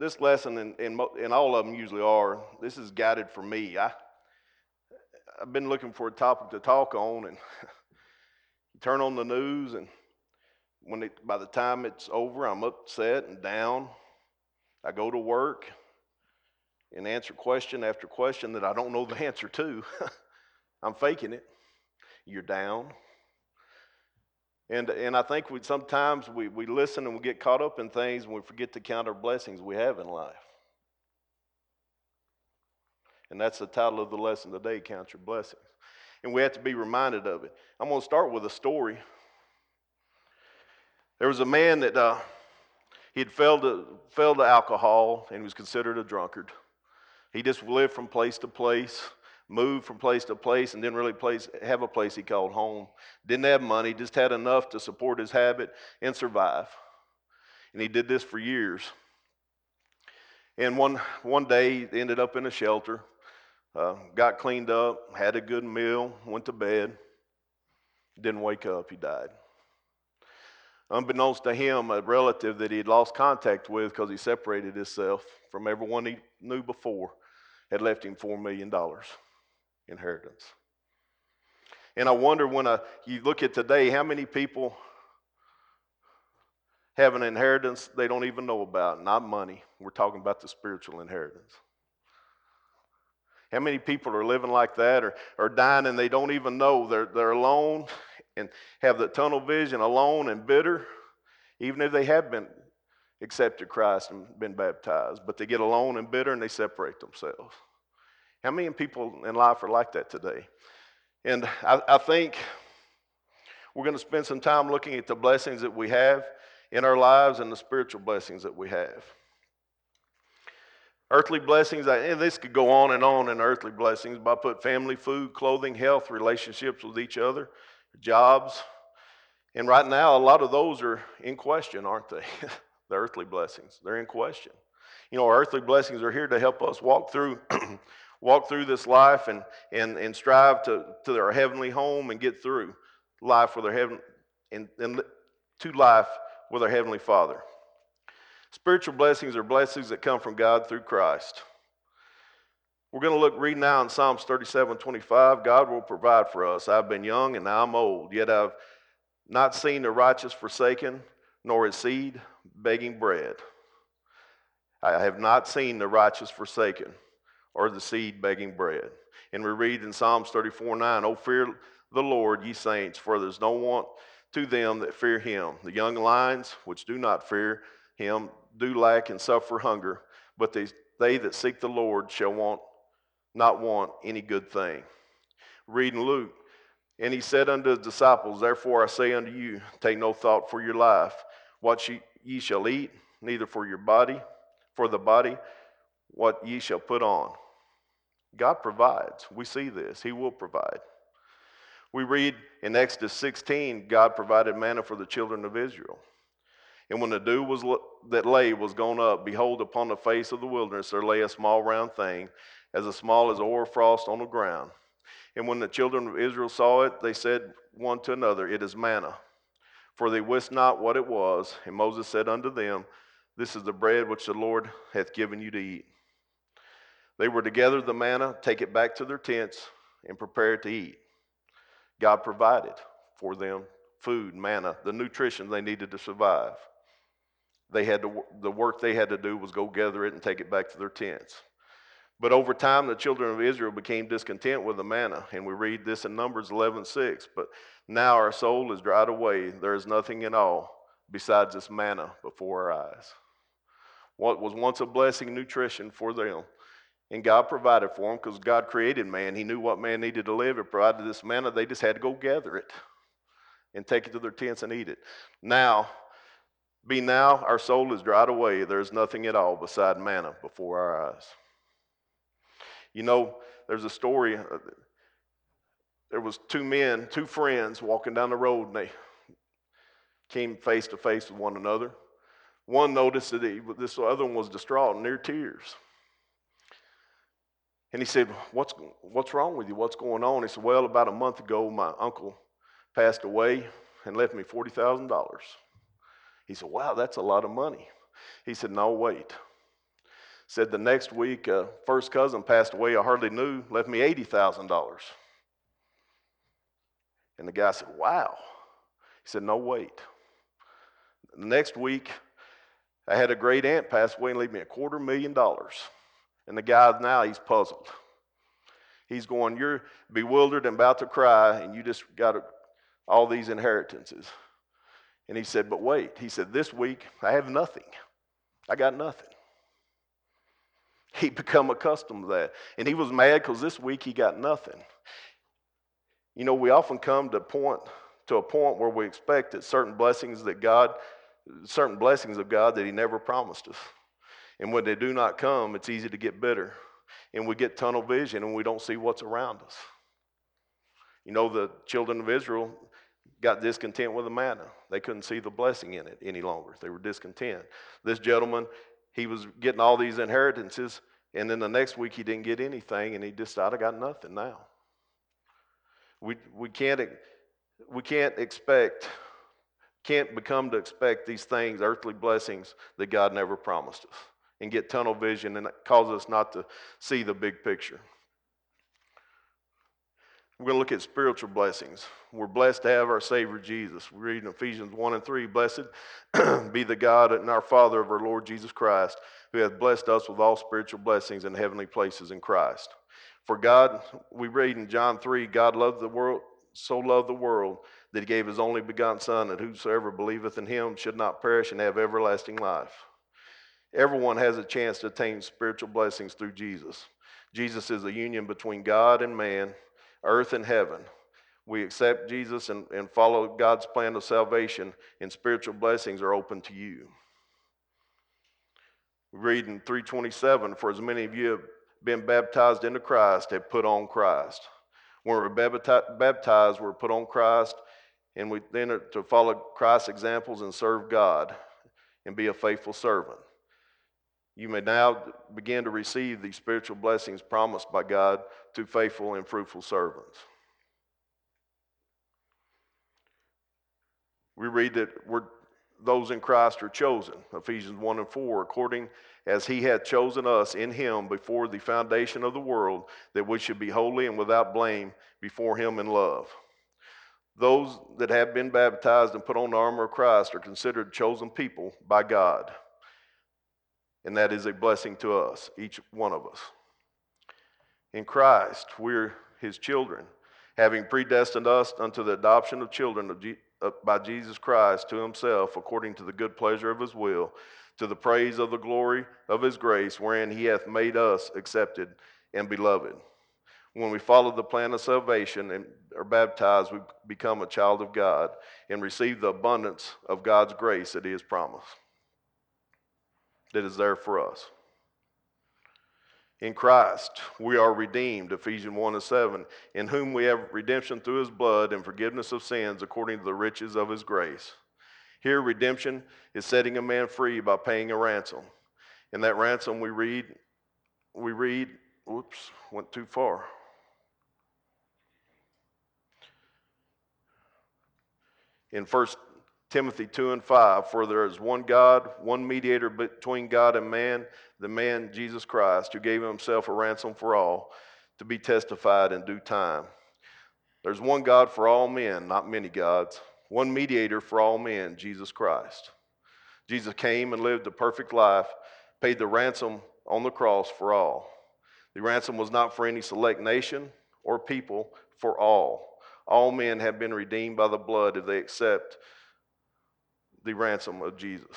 this lesson, and, and, and all of them usually are, this is guided for me. I, I've been looking for a topic to talk on, and turn on the news, and when it, by the time it's over, I'm upset and down. I go to work and answer question after question that I don't know the answer to. I'm faking it. You're down. And, and I think we, sometimes we, we listen and we get caught up in things and we forget to count our blessings we have in life. And that's the title of the lesson today Count Your Blessings. And we have to be reminded of it. I'm going to start with a story. There was a man that uh, he had fell to, fell to alcohol and was considered a drunkard. He just lived from place to place, moved from place to place, and didn't really place, have a place he called home. Didn't have money, just had enough to support his habit and survive. And he did this for years. And one, one day, he ended up in a shelter, uh, got cleaned up, had a good meal, went to bed, didn't wake up, he died. Unbeknownst to him, a relative that he had lost contact with because he separated himself from everyone he knew before had left him $4 million inheritance. And I wonder when I, you look at today, how many people have an inheritance they don't even know about? Not money. We're talking about the spiritual inheritance. How many people are living like that or, or dying and they don't even know? They're, they're alone and have the tunnel vision, alone and bitter, even if they have been accepted Christ and been baptized, but they get alone and bitter and they separate themselves. How many people in life are like that today? And I, I think we're going to spend some time looking at the blessings that we have in our lives and the spiritual blessings that we have. Earthly blessings, and this could go on and on in earthly blessings, but I put family, food, clothing, health, relationships with each other, jobs. And right now, a lot of those are in question, aren't they? the earthly blessings, they're in question. You know, our earthly blessings are here to help us walk through walk through this life and, and, and strive to, to our heavenly home and get through life with their heaven and, and to life with our heavenly Father. Spiritual blessings are blessings that come from God through Christ. We're going to look, read now in Psalms 37 25. God will provide for us. I've been young and now I'm old, yet I've not seen the righteous forsaken, nor his seed begging bread. I have not seen the righteous forsaken, or the seed begging bread. And we read in Psalms 34 9, Oh, fear the Lord, ye saints, for there's no want to them that fear him. The young lions, which do not fear him, do lack and suffer hunger, but they, they that seek the Lord shall want not want any good thing. Read in Luke, and he said unto his disciples, Therefore I say unto you, take no thought for your life, what ye shall eat, neither for your body, for the body, what ye shall put on. God provides. We see this. He will provide. We read in Exodus 16, God provided manna for the children of Israel. And when the dew was that lay was gone up, behold, upon the face of the wilderness there lay a small round thing, as small as hoar frost on the ground. And when the children of Israel saw it, they said one to another, It is manna. For they wist not what it was. And Moses said unto them, This is the bread which the Lord hath given you to eat. They were to gather the manna, take it back to their tents, and prepare to eat. God provided for them food, manna, the nutrition they needed to survive. They had to, the work they had to do was go gather it and take it back to their tents. But over time, the children of Israel became discontent with the manna, and we read this in Numbers 11:6. But now our soul is dried away; there is nothing at all besides this manna before our eyes. What was once a blessing, nutrition for them, and God provided for them because God created man. He knew what man needed to live. He provided this manna. They just had to go gather it and take it to their tents and eat it. Now, be now, our soul is dried away. There's nothing at all beside manna before our eyes. You know, there's a story. Uh, there was two men, two friends walking down the road, and they came face to face with one another. One noticed that he, this other one was distraught and near tears. And he said, what's, what's wrong with you? What's going on? He said, Well, about a month ago, my uncle passed away and left me $40,000. He said, Wow, that's a lot of money. He said, No, wait. Said the next week, uh, first cousin passed away I hardly knew, left me $80,000. And the guy said, Wow. He said, No, wait. The next week, I had a great aunt pass away and leave me a quarter million dollars. And the guy now, he's puzzled. He's going, You're bewildered and about to cry, and you just got all these inheritances. And he said, But wait. He said, This week, I have nothing. I got nothing. He'd become accustomed to that. And he was mad because this week he got nothing. You know, we often come to a point to a point where we expect that certain blessings that God, certain blessings of God that He never promised us. And when they do not come, it's easy to get bitter. And we get tunnel vision and we don't see what's around us. You know, the children of Israel got discontent with the manna. They couldn't see the blessing in it any longer. They were discontent. This gentleman, he was getting all these inheritances, and then the next week he didn't get anything, and he decided, I got nothing now. We, we, can't, we can't expect, can't become to expect these things, earthly blessings that God never promised us, and get tunnel vision and cause us not to see the big picture. We're going to look at spiritual blessings. We're blessed to have our Savior Jesus. We read in Ephesians 1 and 3 Blessed be the God and our Father of our Lord Jesus Christ, who hath blessed us with all spiritual blessings in heavenly places in Christ. For God, we read in John 3 God loved the world, so loved the world that he gave his only begotten Son, that whosoever believeth in him should not perish and have everlasting life. Everyone has a chance to attain spiritual blessings through Jesus. Jesus is a union between God and man earth and heaven. We accept Jesus and, and follow God's plan of salvation, and spiritual blessings are open to you. We read in 327 For as many of you have been baptized into Christ, have put on Christ. When we're baptized, we're put on Christ, and we then to follow Christ's examples and serve God and be a faithful servant. You may now begin to receive these spiritual blessings promised by God to faithful and fruitful servants. We read that those in Christ are chosen, Ephesians 1 and 4, according as he had chosen us in him before the foundation of the world, that we should be holy and without blame before him in love. Those that have been baptized and put on the armor of Christ are considered chosen people by God. And that is a blessing to us, each one of us. In Christ, we're his children, having predestined us unto the adoption of children of by Jesus Christ to himself, according to the good pleasure of his will, to the praise of the glory of his grace, wherein he hath made us accepted and beloved. When we follow the plan of salvation and are baptized, we become a child of God and receive the abundance of God's grace that he has promised, that is there for us. In Christ, we are redeemed, Ephesians 1 and 7, in whom we have redemption through his blood and forgiveness of sins according to the riches of his grace. Here, redemption is setting a man free by paying a ransom. In that ransom, we read, we read, whoops, went too far. In 1 Timothy 2 and 5, for there is one God, one mediator between God and man, the man Jesus Christ, who gave himself a ransom for all, to be testified in due time. There's one God for all men, not many gods, one mediator for all men, Jesus Christ. Jesus came and lived a perfect life, paid the ransom on the cross for all. The ransom was not for any select nation or people, for all. All men have been redeemed by the blood if they accept the ransom of Jesus.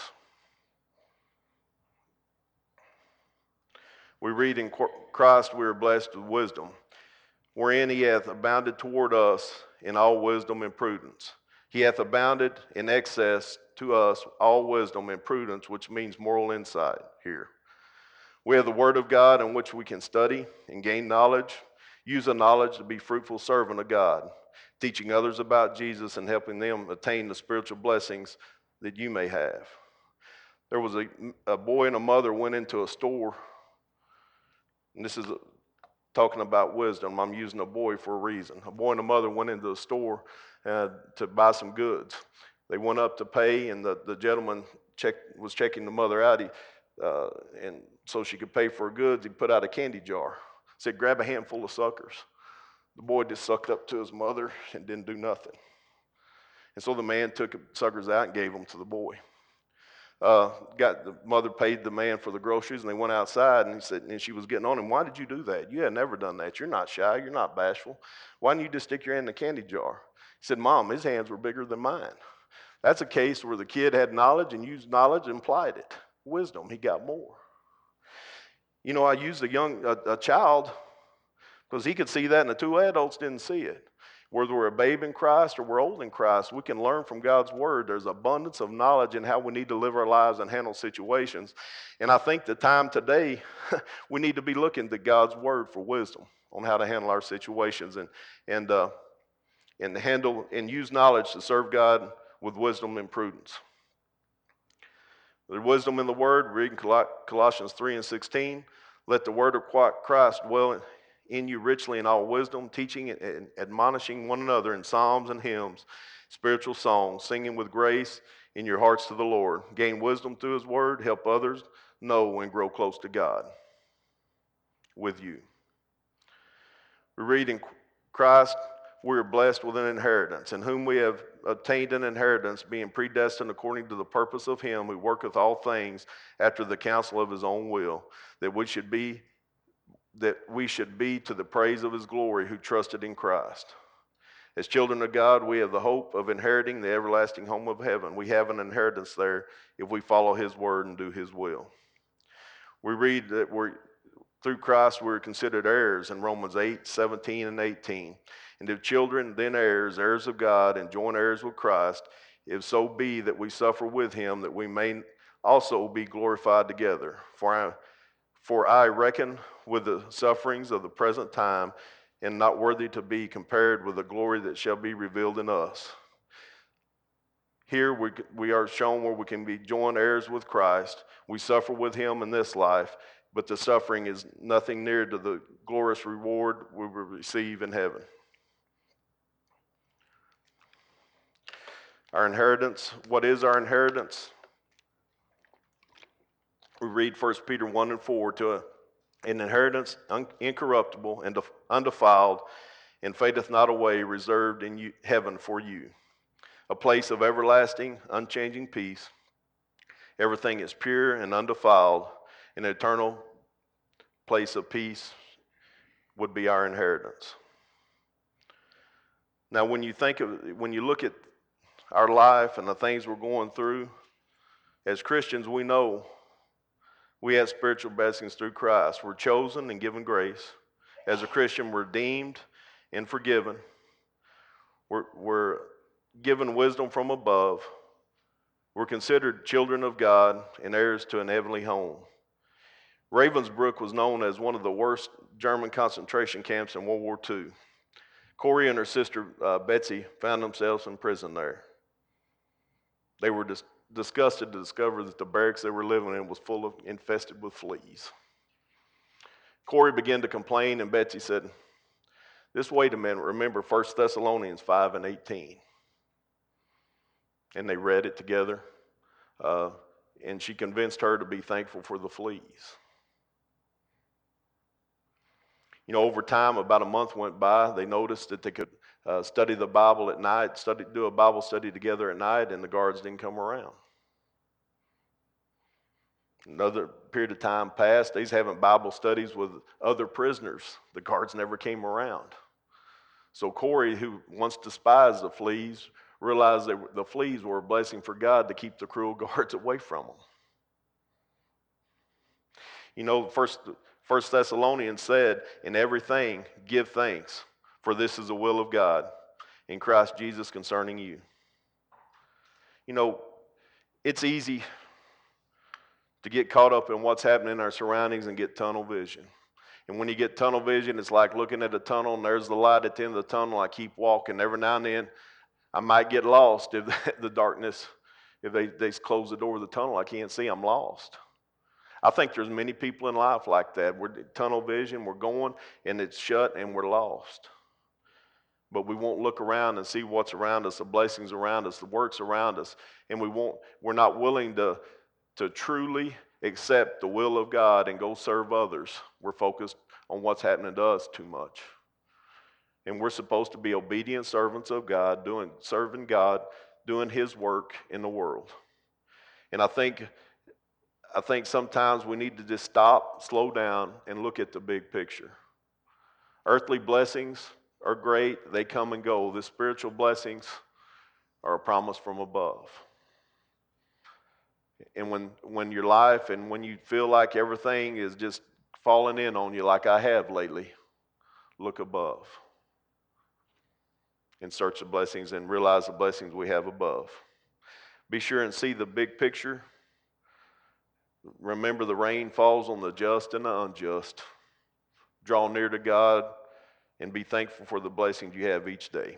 We read in Christ we are blessed with wisdom, wherein he hath abounded toward us in all wisdom and prudence. He hath abounded in excess to us all wisdom and prudence, which means moral insight here. We have the Word of God in which we can study and gain knowledge, use the knowledge to be fruitful servant of God, teaching others about Jesus and helping them attain the spiritual blessings that you may have. There was a, a boy and a mother went into a store and this is talking about wisdom. I'm using a boy for a reason. A boy and a mother went into the store uh, to buy some goods. They went up to pay, and the, the gentleman was checking the mother out. He uh, and so she could pay for her goods, he put out a candy jar. Said, grab a handful of suckers. The boy just sucked up to his mother and didn't do nothing. And so the man took suckers out and gave them to the boy. Uh, got the mother paid the man for the groceries, and they went outside. And he said, and she was getting on him. Why did you do that? You had never done that. You're not shy. You're not bashful. Why didn't you just stick your hand in the candy jar? He said, Mom, his hands were bigger than mine. That's a case where the kid had knowledge and used knowledge and applied it. Wisdom, he got more. You know, I used a young a, a child because he could see that, and the two adults didn't see it. Whether we're a babe in Christ or we're old in Christ, we can learn from God's word. There's abundance of knowledge in how we need to live our lives and handle situations. And I think the time today, we need to be looking to God's word for wisdom on how to handle our situations and and uh, and handle and use knowledge to serve God with wisdom and prudence. There's wisdom in the word, reading Colossians 3 and 16. Let the word of Christ dwell in you richly in all wisdom, teaching and admonishing one another in psalms and hymns, spiritual songs, singing with grace in your hearts to the Lord. Gain wisdom through his word, help others know and grow close to God with you. We read in Christ, we are blessed with an inheritance, in whom we have obtained an inheritance, being predestined according to the purpose of Him who worketh all things after the counsel of His own will, that we should be that we should be to the praise of His glory who trusted in Christ. As children of God, we have the hope of inheriting the everlasting home of heaven. We have an inheritance there if we follow His word and do His will. We read that we're through Christ we're considered heirs in Romans 8, 17, and 18. And if children, then heirs, heirs of God, and joint heirs with Christ, if so be that we suffer with him, that we may also be glorified together. For I, for I reckon with the sufferings of the present time, and not worthy to be compared with the glory that shall be revealed in us. Here we, we are shown where we can be joint heirs with Christ. We suffer with him in this life, but the suffering is nothing near to the glorious reward we will receive in heaven. Our inheritance, what is our inheritance? We read 1 Peter 1 and 4 to an inheritance un, incorruptible and undefiled and fadeth not away, reserved in you, heaven for you, a place of everlasting, unchanging peace. Everything is pure and undefiled, an eternal place of peace would be our inheritance. Now, when you think of, when you look at our life and the things we're going through, as Christians, we know we have spiritual blessings through Christ. We're chosen and given grace. As a Christian, we're redeemed and forgiven. We're, we're given wisdom from above. We're considered children of God and heirs to an heavenly home. Ravensbrück was known as one of the worst German concentration camps in World War II. Corrie and her sister uh, Betsie found themselves in prison there. They were dis- disgusted to discover that the barracks they were living in was full of infested with fleas. Corrie began to complain, and Betsie said, This wait a minute, remember 1 Thessalonians 5 and 18. And they read it together, uh, and she convinced her to be thankful for the fleas. You know, over time, about a month went by, they noticed that they could uh, study the Bible at night, study, do a Bible study together at night, and the guards didn't come around. Another period of time passed. They's having Bible studies with other prisoners. The guards never came around. So Corrie, who once despised the fleas, realized that the fleas were a blessing for God to keep the cruel guards away from them. You know, first, First Thessalonians said, In everything, give thanks for this is the will of God in Christ Jesus concerning you. You know, it's easy to get caught up in what's happening in our surroundings and get tunnel vision. And when you get tunnel vision, it's like looking at a tunnel and there's the light at the end of the tunnel. I keep walking. Every now and then, I might get lost if the darkness, if they, they close the door of the tunnel, I can't see, I'm lost. I think there's many people in life like that. We're tunnel vision, we're going and it's shut and we're lost but we won't look around and see what's around us, the blessings around us, the works around us, and we won't, we're not willing to, to truly accept the will of God and go serve others. We're focused on what's happening to us too much. And we're supposed to be obedient servants of God, doing serving God, doing his work in the world. And I think I think sometimes we need to just stop, slow down, and look at the big picture. Earthly blessings are great, they come and go. The spiritual blessings are a promise from above. And when, when your life and when you feel like everything is just falling in on you, like I have lately, look above and search the blessings and realize the blessings we have above. Be sure and see the big picture. Remember, the rain falls on the just and the unjust. Draw near to God and be thankful for the blessings you have each day.